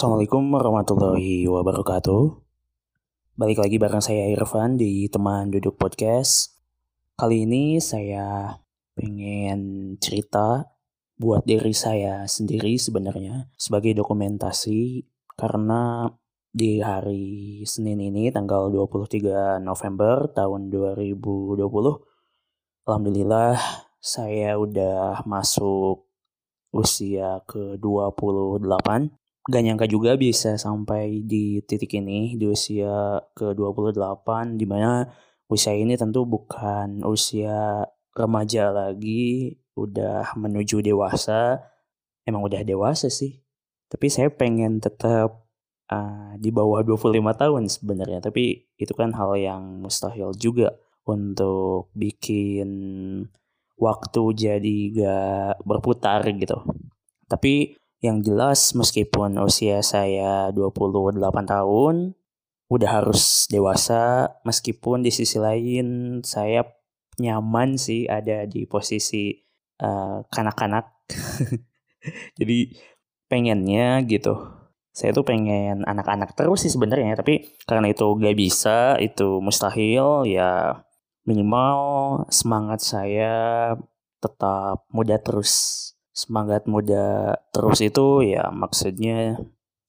Assalamualaikum warahmatullahi wabarakatuh. Balik lagi bareng saya Irfan di teman duduk podcast. Kali ini saya pengen cerita buat diri saya sendiri sebenarnya sebagai dokumentasi karena di hari Senin ini tanggal 23 November tahun 2020 Alhamdulillah saya udah masuk usia ke 28 Gak nyangka juga bisa sampai di titik ini di usia ke 28 di mana usia ini tentu bukan usia remaja lagi udah menuju dewasa. Emang udah dewasa sih tapi saya pengen tetap uh, di bawah 25 tahun sebenarnya. Tapi itu kan hal yang mustahil juga untuk bikin waktu jadi gak berputar gitu. Tapi yang jelas meskipun usia saya 28 tahun udah harus dewasa. Meskipun di sisi lain saya nyaman sih ada di posisi uh, kanak-kanak. Jadi pengennya gitu. Saya tuh pengen anak-anak terus sih sebenarnya tapi karena itu gak bisa itu mustahil ya minimal semangat saya tetap muda terus semangat muda terus itu ya maksudnya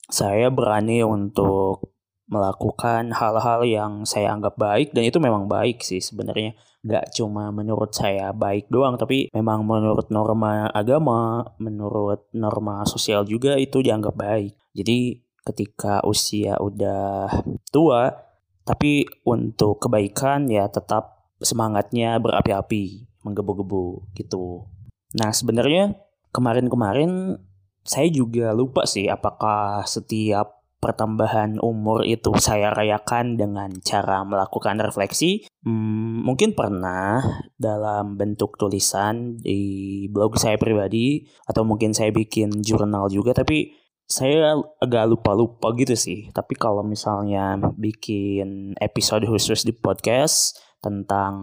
saya berani untuk melakukan hal-hal yang saya anggap baik dan itu memang baik sih sebenarnya. Nggak cuma menurut saya baik doang tapi memang menurut norma agama menurut norma sosial juga itu dianggap baik. Jadi ketika usia udah tua tapi untuk kebaikan ya tetap semangatnya berapi-api menggebu-gebu gitu. Nah sebenarnya kemarin-kemarin saya juga lupa sih apakah setiap pertambahan umur itu saya rayakan dengan cara melakukan refleksi. Hmm, mungkin pernah dalam bentuk tulisan di blog saya pribadi atau mungkin saya bikin jurnal juga tapi saya agak lupa-lupa gitu sih. Tapi kalau misalnya bikin episode khusus di podcast tentang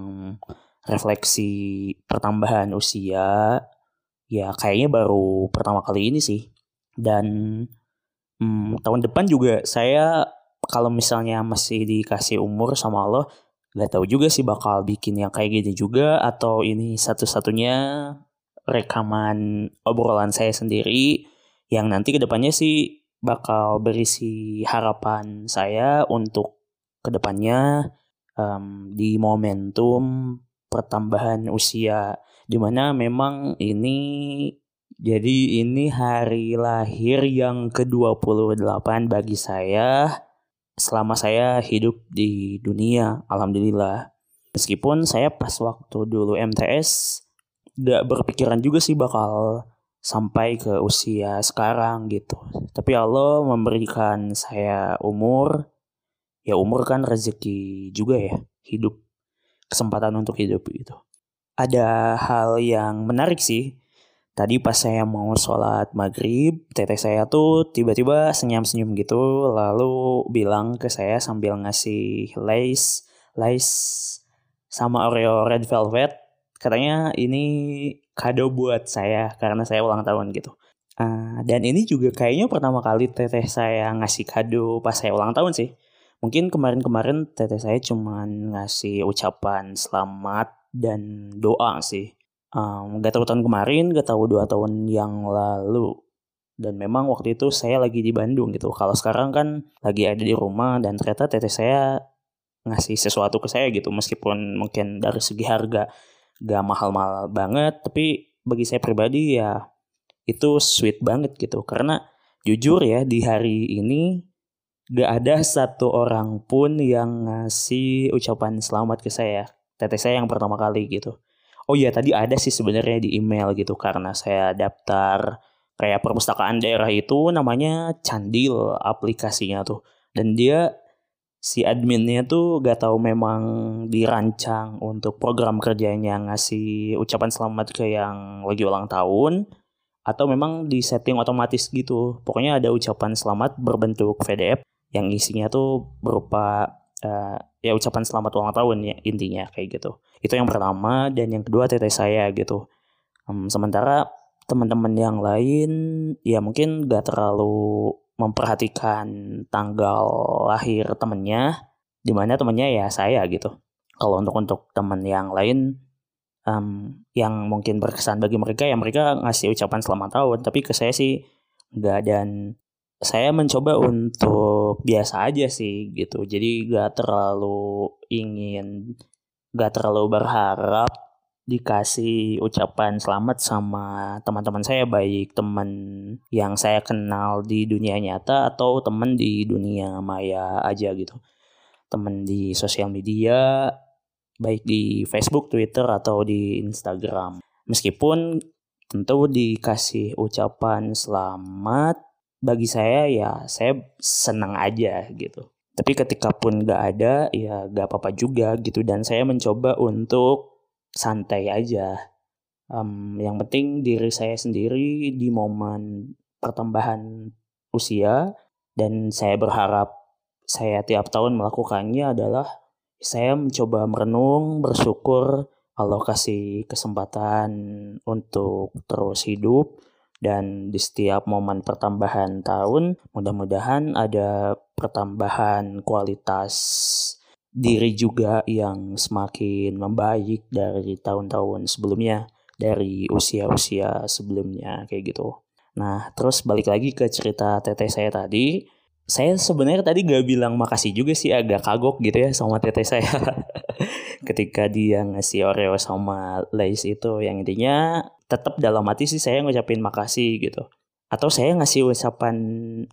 refleksi pertambahan usia ya kayaknya baru pertama kali ini sih. Dan hmm, tahun depan juga saya kalau misalnya masih dikasih umur sama Allah nggak tahu juga sih bakal bikin yang kayak gini juga atau ini satu-satunya rekaman obrolan saya sendiri yang nanti ke depannya sih bakal berisi harapan saya untuk ke depannya um, di momentum pertambahan usia di mana memang ini jadi ini hari lahir yang ke-28 bagi saya selama saya hidup di dunia. Alhamdulillah. Meskipun saya pas waktu dulu MTS gak berpikiran juga sih bakal sampai ke usia sekarang gitu. Tapi Allah memberikan saya umur, ya umur kan rezeki juga ya, hidup, kesempatan untuk hidup gitu. Ada hal yang menarik sih Tadi pas saya mau sholat maghrib, teteh saya tuh tiba-tiba senyum-senyum gitu, lalu bilang ke saya sambil ngasih lace, lace sama Oreo Red Velvet. Katanya ini kado buat saya karena saya ulang tahun gitu. Uh, dan ini juga kayaknya pertama kali teteh saya ngasih kado pas saya ulang tahun sih. Mungkin kemarin-kemarin teteh saya cuma ngasih ucapan selamat dan doa sih um, gak tahu tahun kemarin, gak tahu dua tahun yang lalu. Dan memang waktu itu saya lagi di Bandung gitu. Kalau sekarang kan lagi ada di rumah dan ternyata teteh saya ngasih sesuatu ke saya gitu. Meskipun mungkin dari segi harga gak mahal-mahal banget. Tapi bagi saya pribadi ya itu sweet banget gitu. Karena jujur ya di hari ini gak ada satu orang pun yang ngasih ucapan selamat ke saya. Teteh saya yang pertama kali gitu. Oh iya tadi ada sih sebenarnya di email gitu karena saya daftar kayak perpustakaan daerah itu namanya Candil aplikasinya tuh. Dan dia si adminnya tuh gak tahu memang dirancang untuk program kerjanya ngasih ucapan selamat ke yang lagi ulang tahun atau memang di setting otomatis gitu. Pokoknya ada ucapan selamat berbentuk PDF yang isinya tuh berupa uh, ya ucapan selamat ulang tahun ya intinya kayak gitu. Itu yang pertama dan yang kedua teteh saya gitu. Um, sementara teman-teman yang lain ya mungkin gak terlalu memperhatikan tanggal lahir temennya, di mana temennya ya saya gitu. Kalau untuk untuk temen yang lain um, yang mungkin berkesan bagi mereka ya mereka ngasih ucapan selamat tahun, tapi ke saya sih enggak dan saya mencoba untuk biasa aja sih gitu. Jadi gak terlalu ingin, gak terlalu berharap dikasih ucapan selamat sama teman-teman saya baik teman yang saya kenal di dunia nyata atau teman di dunia maya aja gitu teman di sosial media baik di Facebook, Twitter atau di Instagram meskipun tentu dikasih ucapan selamat bagi saya ya saya senang aja gitu. Tapi ketika pun gak ada ya gak apa-apa juga gitu. Dan saya mencoba untuk santai aja. Um, yang penting diri saya sendiri di momen pertambahan usia. Dan saya berharap saya tiap tahun melakukannya adalah saya mencoba merenung, bersyukur Allah kasih kesempatan untuk terus hidup dan di setiap momen pertambahan tahun mudah-mudahan ada pertambahan kualitas diri juga yang semakin membaik dari tahun-tahun sebelumnya, dari usia-usia sebelumnya kayak gitu. Nah, terus balik lagi ke cerita teteh saya tadi. Saya sebenarnya tadi gak bilang makasih juga sih agak kagok gitu ya sama teteh saya. Ketika dia ngasih Oreo sama Lace itu yang intinya tetap dalam hati sih saya ngucapin makasih gitu. Atau saya ngasih ucapan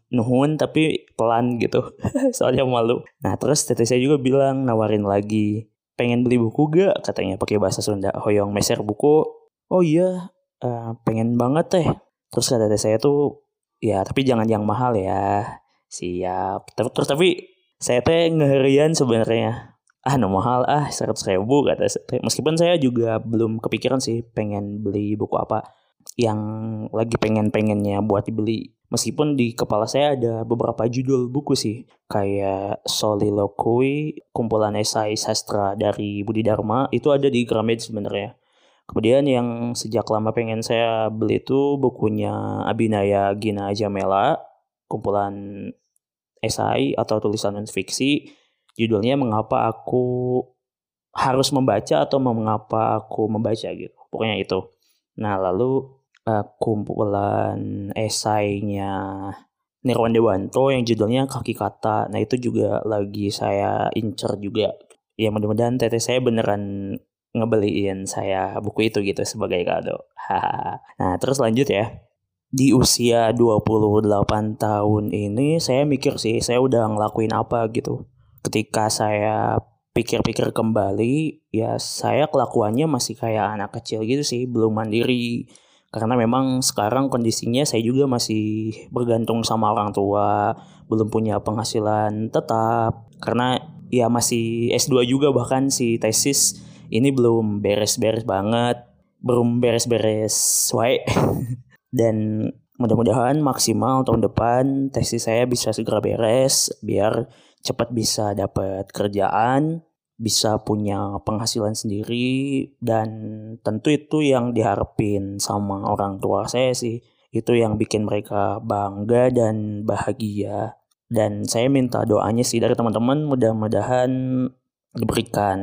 nuhun tapi pelan gitu soalnya malu. Nah terus teteh saya juga bilang nawarin lagi pengen beli buku gak? Katanya pakai bahasa Sunda hoyong meser buku. Oh iya uh, pengen banget teh. Terus kata teteh saya tuh ya tapi jangan yang mahal ya. Siap. Terus tapi saya teh ngeherian sebenarnya ah no mahal ah seratus ribu kata meskipun saya juga belum kepikiran sih pengen beli buku apa yang lagi pengen-pengennya buat dibeli. Meskipun di kepala saya ada beberapa judul buku sih, kayak Soliloquy, kumpulan esai sastra dari Budi Dharma, itu ada di Gramet sebenarnya. Kemudian yang sejak lama pengen saya beli itu bukunya Abinaya Gina Jamela, kumpulan esai atau tulisan non fiksi. Judulnya Mengapa Aku Harus Membaca atau Mengapa Aku Membaca gitu. Pokoknya itu. Nah, lalu uh, kumpulan esainya Nirwan Dewanto yang judulnya Kaki Kata. Nah itu juga lagi saya incer juga. Ya mudah-mudahan teteh saya beneran ngebeliin saya buku itu gitu sebagai kado. nah terus lanjut ya. Di usia 28 tahun ini saya mikir sih saya udah ngelakuin apa gitu. Ketika saya pikir-pikir kembali ya saya kelakuannya masih kayak anak kecil gitu sih belum mandiri. Karena memang sekarang kondisinya saya juga masih bergantung sama orang tua belum punya penghasilan tetap. Karena ya masih S2 juga bahkan si tesis ini belum beres-beres banget belum beres-beres wae. Dan mudah-mudahan maksimal tahun depan tesis saya bisa segera beres biar cepat bisa dapat kerjaan bisa punya penghasilan sendiri dan tentu itu yang diharapin sama orang tua saya sih itu yang bikin mereka bangga dan bahagia dan saya minta doanya sih dari teman-teman mudah-mudahan diberikan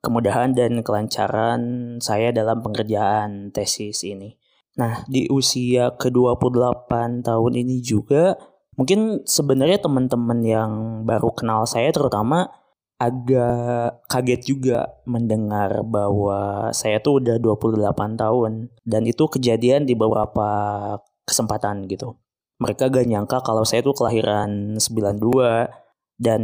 kemudahan dan kelancaran saya dalam pengerjaan tesis ini. Nah, di usia ke-28 tahun ini juga mungkin sebenarnya teman-teman yang baru kenal saya terutama agak kaget juga mendengar bahwa saya tuh udah 28 tahun dan itu kejadian di beberapa kesempatan gitu. Mereka gak nyangka kalau saya tuh kelahiran 92 dan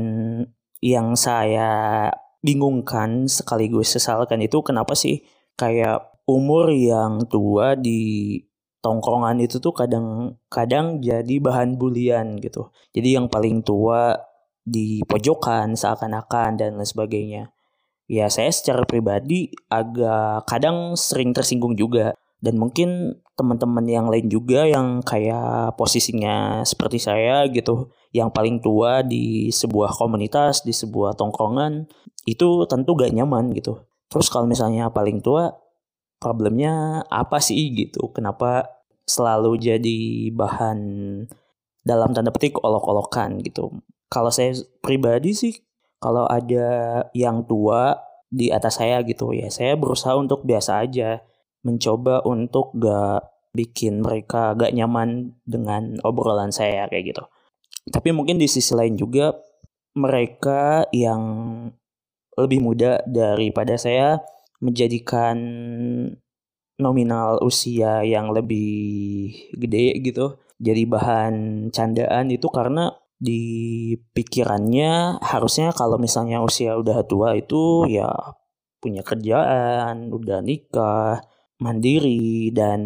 yang saya bingungkan sekaligus sesalkan itu kenapa sih kayak umur yang tua di tongkrongan itu tuh kadang kadang jadi bahan bulian gitu. Jadi yang paling tua di pojokan seakan-akan dan lain sebagainya. Ya saya secara pribadi agak kadang sering tersinggung juga dan mungkin teman-teman yang lain juga yang kayak posisinya seperti saya gitu yang paling tua di sebuah komunitas di sebuah tongkrongan itu tentu gak nyaman gitu terus kalau misalnya paling tua problemnya apa sih gitu kenapa selalu jadi bahan dalam tanda petik olok-olokan gitu. Kalau saya pribadi sih kalau ada yang tua di atas saya gitu ya, saya berusaha untuk biasa aja, mencoba untuk gak bikin mereka gak nyaman dengan obrolan saya kayak gitu. Tapi mungkin di sisi lain juga mereka yang lebih muda daripada saya menjadikan nominal usia yang lebih gede gitu jadi bahan candaan itu karena di pikirannya harusnya kalau misalnya usia udah tua itu ya punya kerjaan, udah nikah, mandiri dan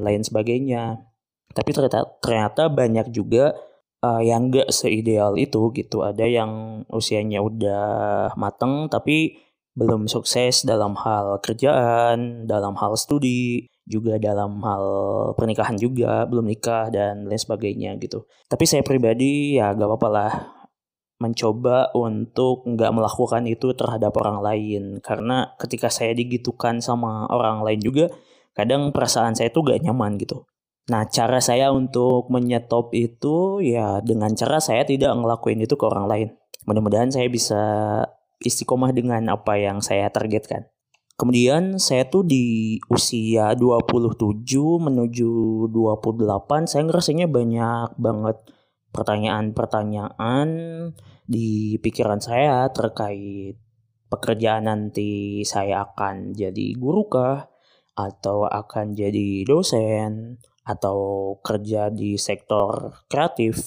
lain sebagainya. Tapi ternyata ternyata banyak juga uh, yang gak seideal itu gitu. Ada yang usianya udah mateng tapi belum sukses dalam hal kerjaan, dalam hal studi, juga dalam hal pernikahan juga, belum nikah dan lain sebagainya gitu. Tapi saya pribadi ya gak apa-apa lah mencoba untuk nggak melakukan itu terhadap orang lain karena ketika saya digitukan sama orang lain juga kadang perasaan saya tuh gak nyaman gitu. Nah cara saya untuk menyetop itu ya dengan cara saya tidak ngelakuin itu ke orang lain. Mudah-mudahan saya bisa istiqomah dengan apa yang saya targetkan. Kemudian saya tuh di usia 27 menuju 28 saya ngerasanya banyak banget pertanyaan-pertanyaan di pikiran saya terkait pekerjaan nanti saya akan jadi guru kah atau akan jadi dosen atau kerja di sektor kreatif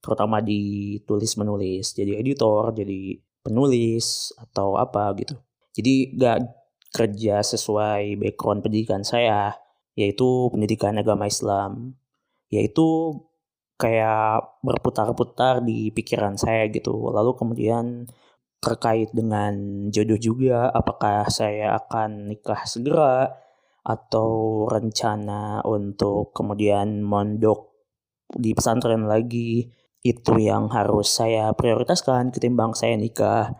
terutama di tulis menulis jadi editor jadi penulis atau apa gitu. Jadi gak kerja sesuai background pendidikan saya, yaitu pendidikan agama Islam. Yaitu kayak berputar-putar di pikiran saya gitu. Lalu kemudian terkait dengan jodoh juga, apakah saya akan nikah segera atau rencana untuk kemudian mondok di pesantren lagi itu yang harus saya prioritaskan ketimbang saya nikah.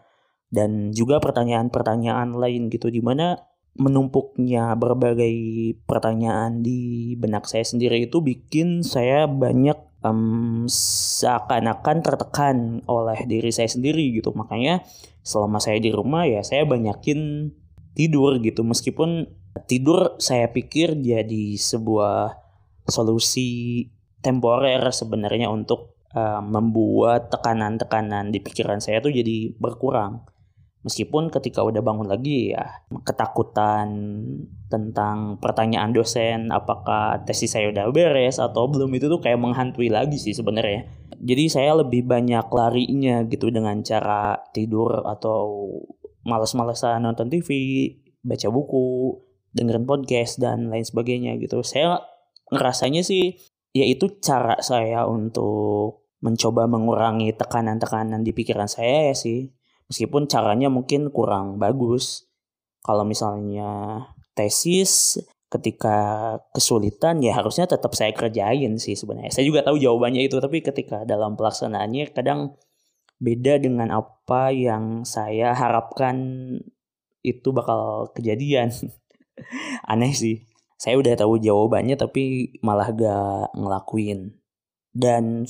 Dan juga pertanyaan-pertanyaan lain gitu di mana menumpuknya berbagai pertanyaan di benak saya sendiri itu bikin saya banyak um, seakan-akan tertekan oleh diri saya sendiri gitu. Makanya selama saya di rumah ya saya banyakin tidur gitu. Meskipun tidur saya pikir jadi sebuah solusi temporer sebenarnya untuk uh, membuat tekanan-tekanan di pikiran saya tuh jadi berkurang. Meskipun ketika udah bangun lagi ya ketakutan tentang pertanyaan dosen apakah tesis saya udah beres atau belum itu tuh kayak menghantui lagi sih sebenarnya. Jadi saya lebih banyak larinya gitu dengan cara tidur atau males-malesan nonton TV, baca buku, dengerin podcast dan lain sebagainya gitu. Saya ngerasanya sih ya itu cara saya untuk mencoba mengurangi tekanan-tekanan di pikiran saya ya sih. Meskipun caranya mungkin kurang bagus. Kalau misalnya tesis ketika kesulitan ya harusnya tetap saya kerjain sih sebenarnya. Saya juga tahu jawabannya itu tapi ketika dalam pelaksanaannya kadang beda dengan apa yang saya harapkan itu bakal kejadian. Aneh sih. Saya udah tahu jawabannya tapi malah gak ngelakuin. Dan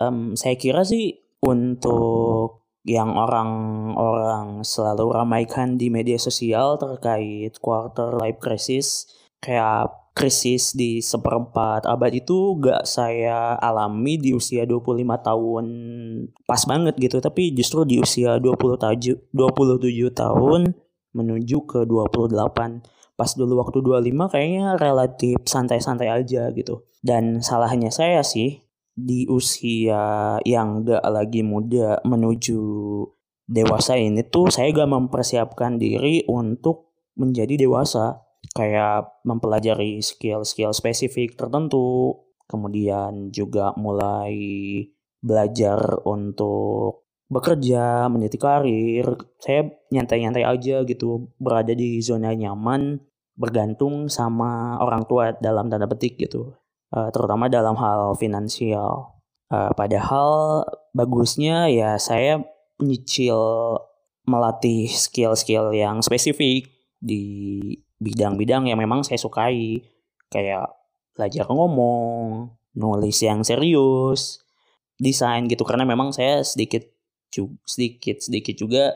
um, saya kira sih untuk yang orang-orang selalu ramaikan di media sosial terkait quarter life crisis kayak krisis di seperempat abad itu gak saya alami di usia 25 tahun pas banget gitu tapi justru di usia 27 27 tahun menuju ke 28 pas dulu waktu 25 kayaknya relatif santai-santai aja gitu. Dan salahnya saya sih di usia yang gak lagi muda menuju dewasa ini tuh saya gak mempersiapkan diri untuk menjadi dewasa. Kayak mempelajari skill-skill spesifik tertentu kemudian juga mulai belajar untuk bekerja meniti karir. Saya nyantai-nyantai aja gitu berada di zona nyaman bergantung sama orang tua dalam tanda petik gitu uh, terutama dalam hal finansial. Uh, padahal bagusnya ya saya nyicil melatih skill-skill yang spesifik di bidang-bidang yang memang saya sukai kayak belajar ngomong, nulis yang serius, desain gitu karena memang saya sedikit sedikit sedikit juga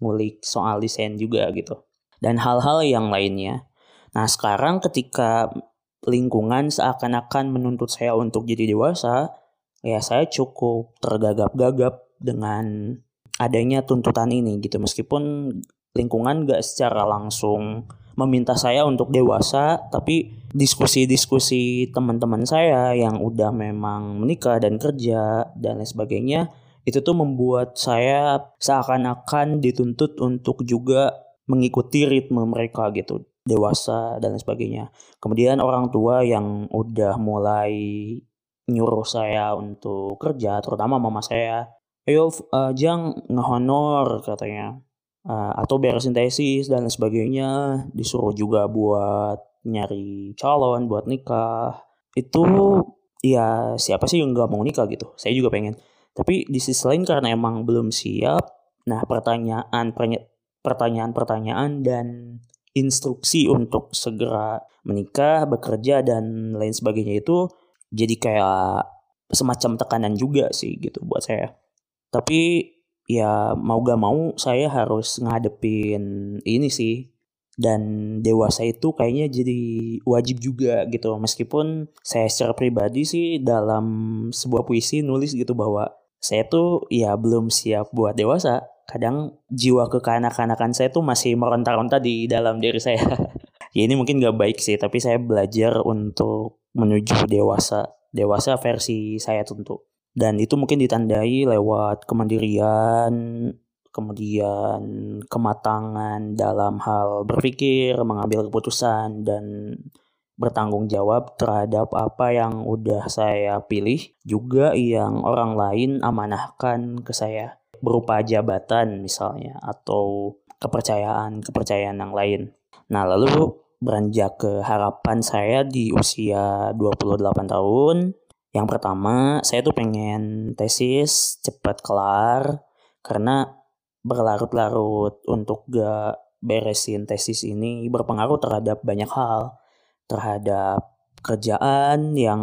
ngulik soal desain juga gitu dan hal-hal yang lainnya. Nah sekarang ketika lingkungan seakan-akan menuntut saya untuk jadi dewasa, ya saya cukup tergagap-gagap dengan adanya tuntutan ini gitu. Meskipun lingkungan gak secara langsung meminta saya untuk dewasa tapi diskusi-diskusi teman-teman saya yang udah memang menikah dan kerja dan lain sebagainya itu tuh membuat saya seakan-akan dituntut untuk juga mengikuti ritme mereka gitu dewasa dan sebagainya. Kemudian orang tua yang udah mulai nyuruh saya untuk kerja terutama mama saya ayo uh, jang ngehonor katanya. Uh, atau beresin tesis dan sebagainya. Disuruh juga buat nyari calon buat nikah. Itu ya siapa sih yang nggak mau nikah gitu? Saya juga pengen. Tapi di sisi lain karena emang belum siap nah pertanyaan pertanyaan-pertanyaan dan instruksi untuk segera menikah bekerja dan lain sebagainya itu jadi kayak semacam tekanan juga sih gitu buat saya. Tapi ya mau gak mau saya harus ngadepin ini sih. Dan dewasa itu kayaknya jadi wajib juga gitu. Meskipun saya secara pribadi sih dalam sebuah puisi nulis gitu bahwa saya tuh ya belum siap buat dewasa kadang jiwa kekanak-kanakan saya tuh masih meronta-ronta di dalam diri saya. Ya ini mungkin gak baik sih tapi saya belajar untuk menuju dewasa dewasa versi saya tentu. Dan itu mungkin ditandai lewat kemandirian, kemudian kematangan dalam hal berpikir, mengambil keputusan, dan bertanggung jawab terhadap apa yang udah saya pilih, juga yang orang lain amanahkan ke saya berupa jabatan misalnya atau kepercayaan-kepercayaan yang lain. Nah, lalu beranjak ke harapan saya di usia 28 tahun, yang pertama, saya tuh pengen tesis cepat kelar karena berlarut-larut untuk gak beresin tesis ini berpengaruh terhadap banyak hal. Terhadap kerjaan yang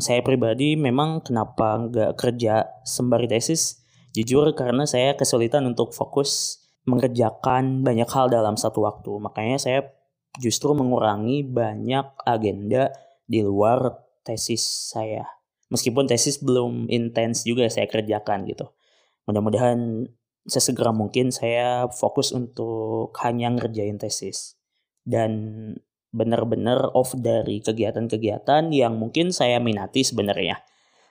saya pribadi memang kenapa gak kerja sembari tesis. Jujur karena saya kesulitan untuk fokus mengerjakan banyak hal dalam satu waktu. Makanya saya justru mengurangi banyak agenda di luar tesis saya meskipun tesis belum intens juga saya kerjakan gitu. Mudah-mudahan sesegera mungkin saya fokus untuk hanya ngerjain tesis dan benar-benar off dari kegiatan-kegiatan yang mungkin saya minati sebenarnya.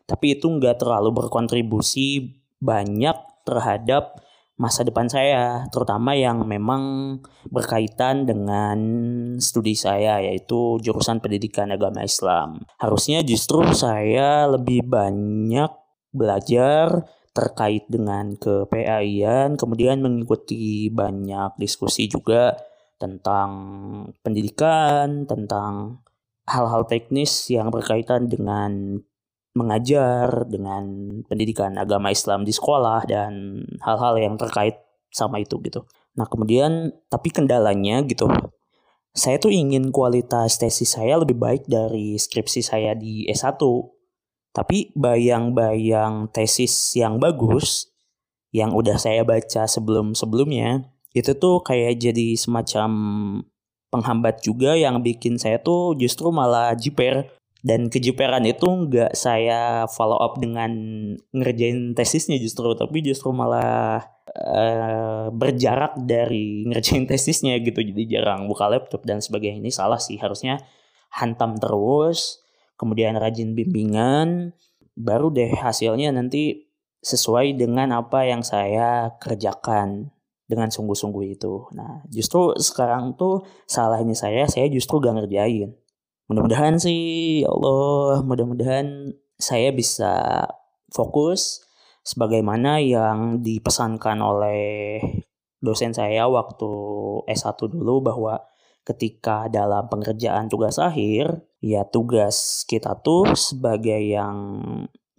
Tapi itu nggak terlalu berkontribusi banyak terhadap masa depan saya, terutama yang memang berkaitan dengan studi saya, yaitu jurusan pendidikan agama Islam. Harusnya justru saya lebih banyak belajar terkait dengan KPAIan, kemudian mengikuti banyak diskusi juga tentang pendidikan, tentang hal-hal teknis yang berkaitan dengan mengajar dengan pendidikan agama Islam di sekolah dan hal-hal yang terkait sama itu gitu. Nah kemudian tapi kendalanya gitu, saya tuh ingin kualitas tesis saya lebih baik dari skripsi saya di S1. Tapi bayang-bayang tesis yang bagus yang udah saya baca sebelum-sebelumnya itu tuh kayak jadi semacam penghambat juga yang bikin saya tuh justru malah jiper dan kejuperan itu nggak saya follow up dengan ngerjain tesisnya justru tapi justru malah uh, berjarak dari ngerjain tesisnya gitu. Jadi jarang buka laptop dan sebagainya. Ini salah sih harusnya hantam terus kemudian rajin bimbingan baru deh hasilnya nanti sesuai dengan apa yang saya kerjakan dengan sungguh-sungguh itu. Nah, justru sekarang tuh salahnya saya, saya justru gak ngerjain mudah-mudahan sih ya Allah mudah-mudahan saya bisa fokus sebagaimana yang dipesankan oleh dosen saya waktu S1 dulu bahwa ketika dalam pengerjaan tugas akhir ya tugas kita tuh sebagai yang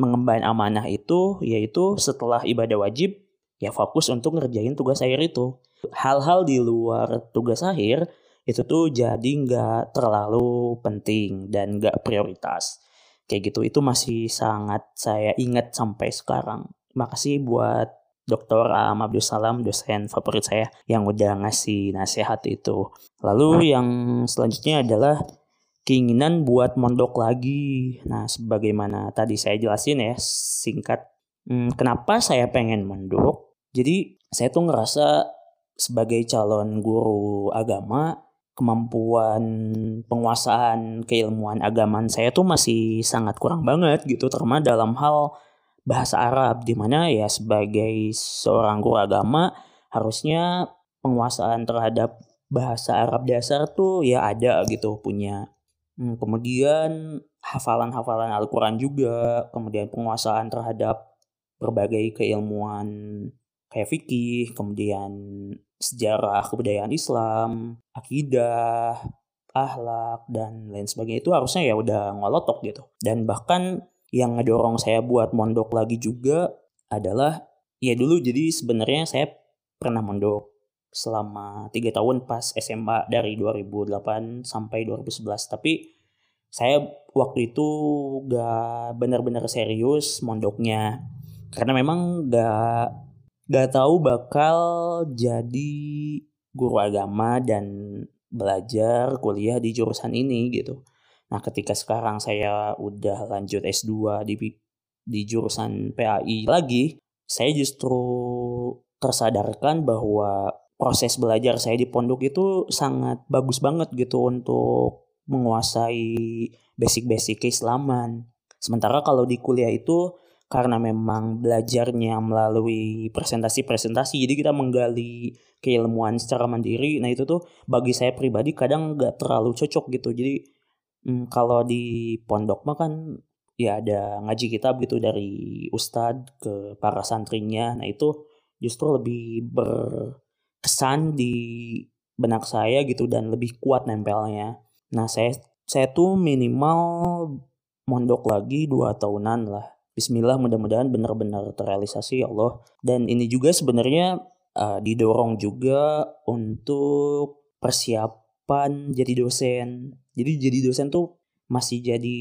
mengemban amanah itu yaitu setelah ibadah wajib ya fokus untuk ngerjain tugas akhir itu. Hal-hal di luar tugas akhir itu tuh jadi nggak terlalu penting dan nggak prioritas. kayak gitu itu masih sangat saya ingat sampai sekarang makasih buat Dr. Am Abdul Salam, dosen favorit saya yang udah ngasih nasihat itu. Lalu yang selanjutnya adalah keinginan buat mondok lagi. Nah, sebagaimana tadi saya jelasin ya, singkat. Hmm, kenapa saya pengen mondok? Jadi, saya tuh ngerasa sebagai calon guru agama, kemampuan penguasaan keilmuan agaman saya tuh masih sangat kurang banget gitu, terutama dalam hal bahasa Arab di mana ya sebagai seorang guru agama harusnya penguasaan terhadap bahasa Arab dasar tuh ya ada gitu punya. Hmm, kemudian hafalan-hafalan Al-Quran juga kemudian penguasaan terhadap berbagai keilmuan kayak fikih kemudian sejarah kebudayaan Islam akidah akhlak dan lain sebagainya itu harusnya ya udah ngolotok gitu. Dan bahkan yang ngedorong saya buat mondok lagi juga adalah ya dulu jadi sebenarnya saya pernah mondok selama tiga tahun pas SMA dari 2008 sampai 2011 tapi saya waktu itu gak benar-benar serius mondoknya. Karena memang gak gak tahu bakal jadi guru agama dan belajar kuliah di jurusan ini gitu Nah, ketika sekarang saya udah lanjut S2 di di jurusan PAI lagi, saya justru tersadarkan bahwa proses belajar saya di pondok itu sangat bagus banget gitu untuk menguasai basic-basic keislaman. Sementara kalau di kuliah itu karena memang belajarnya melalui presentasi-presentasi jadi kita menggali keilmuan secara mandiri nah itu tuh bagi saya pribadi kadang nggak terlalu cocok gitu jadi Hmm, kalau di pondok mah kan ya ada ngaji kitab gitu dari ustadz ke para santrinya. Nah itu justru lebih berkesan di benak saya gitu dan lebih kuat nempelnya. Nah saya saya tuh minimal mondok lagi dua tahunan lah. Bismillah mudah-mudahan benar-benar terrealisasi ya Allah. Dan ini juga sebenarnya uh, didorong juga untuk persiapan jadi dosen. Jadi jadi dosen tuh masih jadi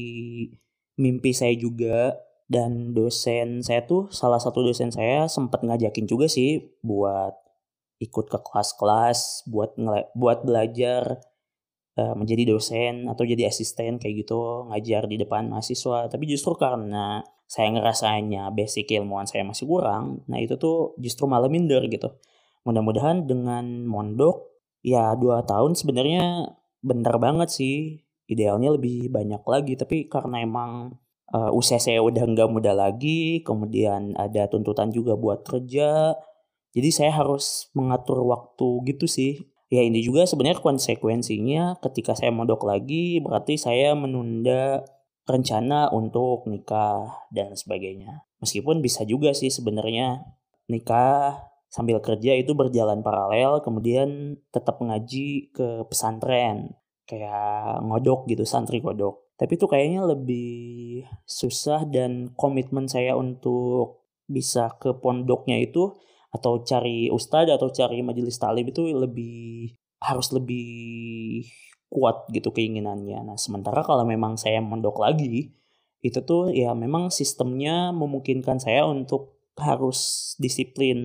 mimpi saya juga. Dan dosen saya tuh salah satu dosen saya sempat ngajakin juga sih buat ikut ke kelas-kelas buat buat belajar uh, menjadi dosen atau jadi asisten kayak gitu ngajar di depan mahasiswa. Tapi justru karena saya ngerasanya basic ilmuwan saya masih kurang nah itu tuh justru malah minder gitu. Mudah-mudahan dengan mondok ya dua tahun sebenarnya bentar banget sih. Idealnya lebih banyak lagi tapi karena emang uh, usia saya udah nggak muda lagi kemudian ada tuntutan juga buat kerja jadi saya harus mengatur waktu gitu sih. Ya ini juga sebenarnya konsekuensinya ketika saya mondok lagi berarti saya menunda rencana untuk nikah dan sebagainya. Meskipun bisa juga sih sebenarnya nikah sambil kerja itu berjalan paralel kemudian tetap ngaji ke pesantren kayak ngodok gitu santri kodok tapi itu kayaknya lebih susah dan komitmen saya untuk bisa ke pondoknya itu atau cari ustadz atau cari majelis talib itu lebih harus lebih kuat gitu keinginannya. Nah sementara kalau memang saya mondok lagi itu tuh ya memang sistemnya memungkinkan saya untuk harus disiplin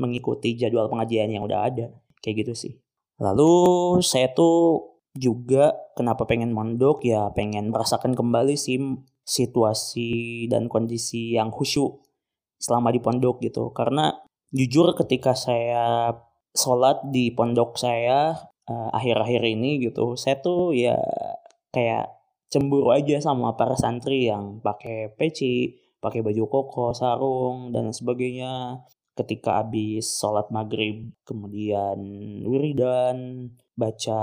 mengikuti jadwal pengajian yang udah ada. Kayak gitu sih. Lalu saya tuh juga kenapa pengen mondok? Ya pengen merasakan kembali sih situasi dan kondisi yang khusyuk selama di pondok gitu. Karena jujur ketika saya sholat di pondok saya uh, akhir-akhir ini gitu saya tuh ya kayak cemburu aja sama para santri yang pakai peci pakai baju koko sarung dan sebagainya. Ketika habis sholat maghrib kemudian wiridan baca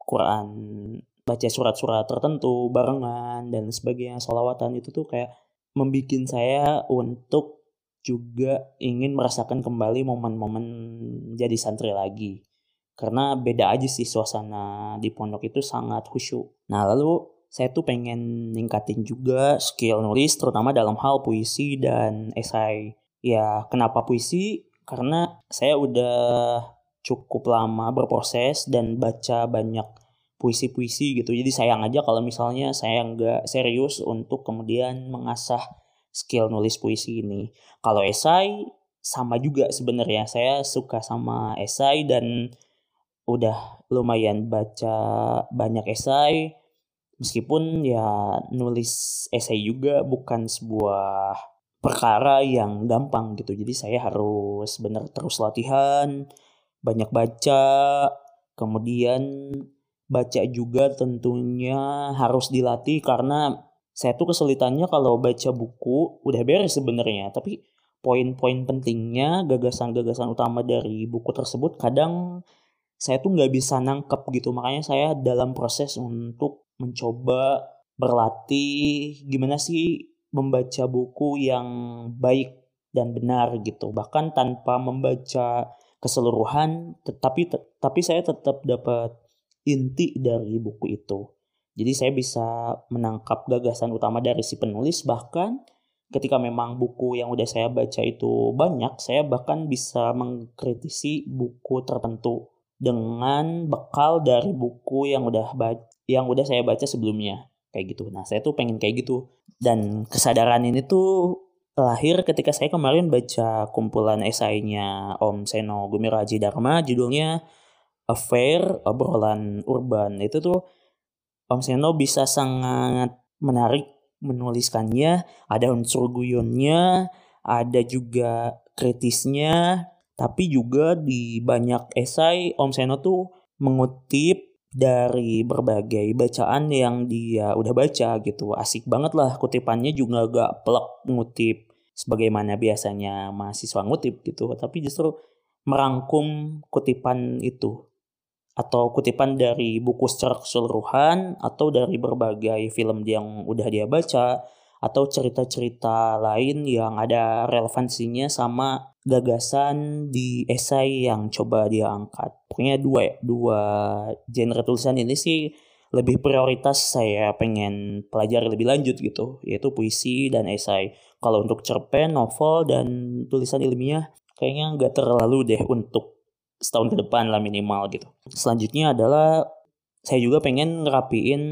Quran baca surat-surat tertentu barengan dan sebagainya solawatan itu tuh kayak membuat saya untuk juga ingin merasakan kembali momen-momen jadi santri lagi karena beda aja sih suasana di pondok itu sangat khusyuk nah lalu saya tuh pengen ningkatin juga skill nulis terutama dalam hal puisi dan esai Ya, kenapa puisi? Karena saya udah cukup lama berproses dan baca banyak puisi-puisi gitu. Jadi sayang aja kalau misalnya saya nggak serius untuk kemudian mengasah skill nulis puisi ini. Kalau esai sama juga sebenarnya. Saya suka sama esai dan udah lumayan baca banyak esai. Meskipun ya nulis esai juga bukan sebuah perkara yang gampang gitu. Jadi saya harus benar terus latihan, banyak baca, kemudian baca juga tentunya harus dilatih karena saya tuh kesulitannya kalau baca buku udah beres sebenarnya tapi poin-poin pentingnya gagasan-gagasan utama dari buku tersebut kadang saya tuh nggak bisa nangkep gitu. Makanya saya dalam proses untuk mencoba berlatih gimana sih membaca buku yang baik dan benar gitu. Bahkan tanpa membaca keseluruhan tetapi tapi saya tetap dapat inti dari buku itu. Jadi saya bisa menangkap gagasan utama dari si penulis. Bahkan ketika memang buku yang udah saya baca itu banyak, saya bahkan bisa mengkritisi buku tertentu dengan bekal dari buku yang udah yang udah saya baca sebelumnya kayak gitu. Nah, saya tuh pengen kayak gitu. Dan kesadaran ini tuh lahir ketika saya kemarin baca kumpulan esainya Om Seno Gumiraji Dharma judulnya affair obrolan urban itu tuh Om Seno bisa sangat menarik menuliskannya ada unsur guyonnya ada juga kritisnya tapi juga di banyak esai Om Seno tuh mengutip dari berbagai bacaan yang dia udah baca gitu. Asik banget lah kutipannya juga gak pelak ngutip sebagaimana biasanya mahasiswa ngutip gitu. Tapi justru merangkum kutipan itu. Atau kutipan dari buku secara keseluruhan atau dari berbagai film yang udah dia baca atau cerita-cerita lain yang ada relevansinya sama gagasan di esai yang coba dia angkat. Pokoknya dua ya, dua genre tulisan ini sih lebih prioritas saya pengen pelajari lebih lanjut gitu, yaitu puisi dan esai. Kalau untuk cerpen, novel, dan tulisan ilmiah, kayaknya nggak terlalu deh untuk setahun ke depan lah minimal gitu. Selanjutnya adalah saya juga pengen ngerapiin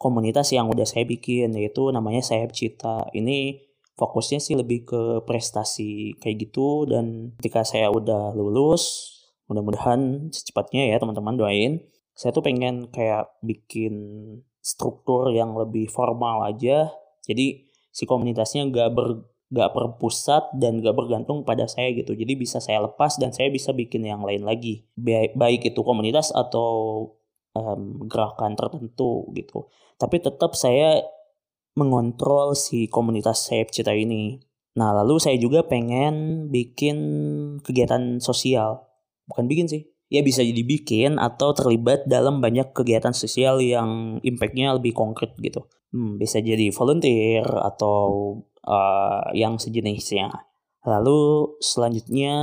komunitas yang udah saya bikin yaitu namanya Sayap Cita. Ini fokusnya sih lebih ke prestasi kayak gitu dan ketika saya udah lulus mudah-mudahan secepatnya ya teman-teman doain saya tuh pengen kayak bikin struktur yang lebih formal aja jadi si komunitasnya gak ber gak berpusat dan gak bergantung pada saya gitu. Jadi bisa saya lepas dan saya bisa bikin yang lain lagi. Baik itu komunitas atau um, gerakan tertentu gitu. Tapi tetap saya mengontrol si komunitas saya cita ini. Nah lalu saya juga pengen bikin kegiatan sosial. Bukan bikin sih. Ya bisa jadi bikin atau terlibat dalam banyak kegiatan sosial yang impactnya lebih konkret gitu. Hmm, bisa jadi volunteer atau uh, yang sejenisnya. Lalu selanjutnya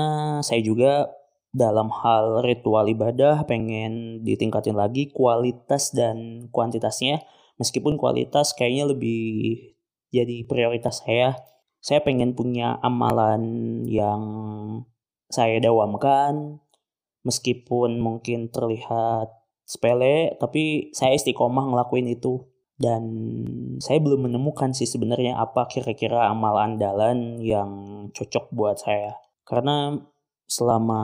saya juga dalam hal ritual ibadah pengen ditingkatin lagi kualitas dan kuantitasnya. Meskipun kualitas kayaknya lebih jadi prioritas saya. Saya pengen punya amalan yang saya dawamkan meskipun mungkin terlihat sepele tapi saya istiqomah ngelakuin itu dan saya belum menemukan sih sebenarnya apa kira-kira amal andalan yang cocok buat saya karena selama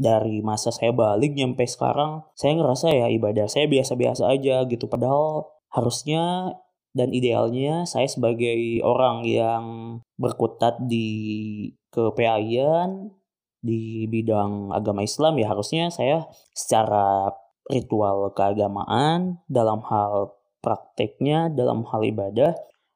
dari masa saya balik nyampe sekarang saya ngerasa ya ibadah saya biasa-biasa aja gitu. Padahal harusnya dan idealnya saya sebagai orang yang berkutat di kepeayan di bidang agama Islam ya harusnya saya secara ritual keagamaan dalam hal prakteknya dalam hal ibadah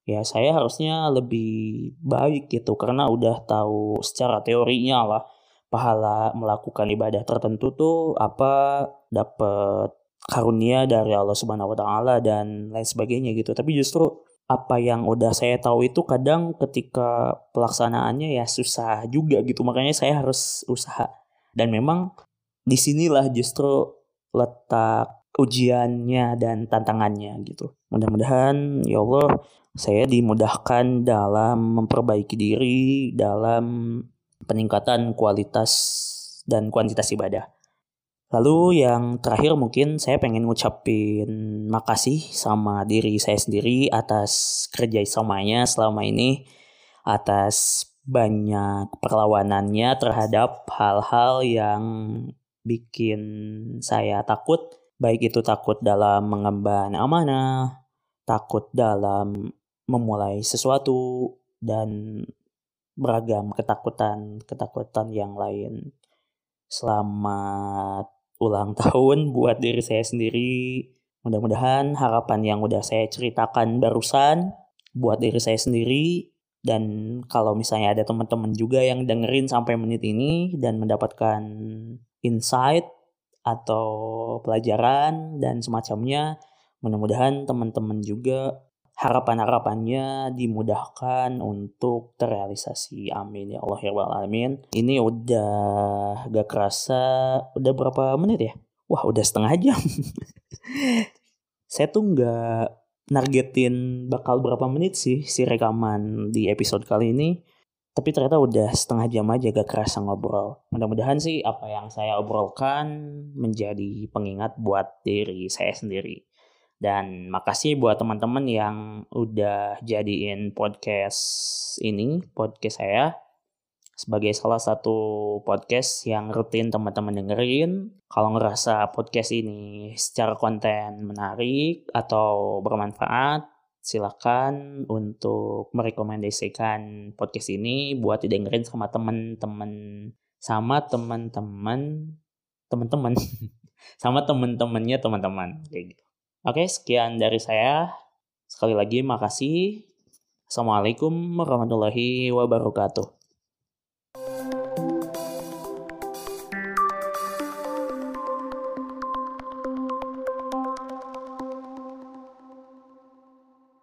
ya saya harusnya lebih baik gitu. Karena udah tahu secara teorinya lah pahala melakukan ibadah tertentu tuh apa dapat karunia dari Allah Subhanahu wa taala dan lain sebagainya gitu. Tapi justru apa yang udah saya tahu itu kadang ketika pelaksanaannya ya susah juga gitu. Makanya saya harus usaha. Dan memang di sinilah justru letak ujiannya dan tantangannya gitu. Mudah-mudahan ya Allah saya dimudahkan dalam memperbaiki diri dalam peningkatan kualitas dan kuantitas ibadah. Lalu yang terakhir mungkin saya pengen ngucapin makasih sama diri saya sendiri atas kerja samanya selama ini, atas banyak perlawanannya terhadap hal-hal yang bikin saya takut, baik itu takut dalam mengemban amanah, takut dalam memulai sesuatu, dan beragam ketakutan-ketakutan yang lain. Selamat ulang tahun buat diri saya sendiri. Mudah-mudahan harapan yang udah saya ceritakan barusan buat diri saya sendiri dan kalau misalnya ada teman-teman juga yang dengerin sampai menit ini dan mendapatkan insight atau pelajaran dan semacamnya, mudah-mudahan teman-teman juga harapan-harapannya dimudahkan untuk terrealisasi. Amin ya Allah ya alamin. Ini udah gak kerasa udah berapa menit ya? Wah udah setengah jam. Saya tuh nggak nargetin bakal berapa menit sih si rekaman di episode kali ini. Tapi ternyata udah setengah jam aja gak kerasa ngobrol. Mudah-mudahan sih apa yang saya obrolkan menjadi pengingat buat diri saya sendiri. Dan makasih buat teman-teman yang udah jadiin podcast ini, podcast saya, sebagai salah satu podcast yang rutin teman-teman dengerin. Kalau ngerasa podcast ini secara konten menarik atau bermanfaat, silakan untuk merekomendasikan podcast ini buat didengerin sama teman-teman sama teman-teman teman-teman sama teman-temannya teman-teman kayak gitu. Oke, sekian dari saya. Sekali lagi makasih. Assalamualaikum warahmatullahi wabarakatuh.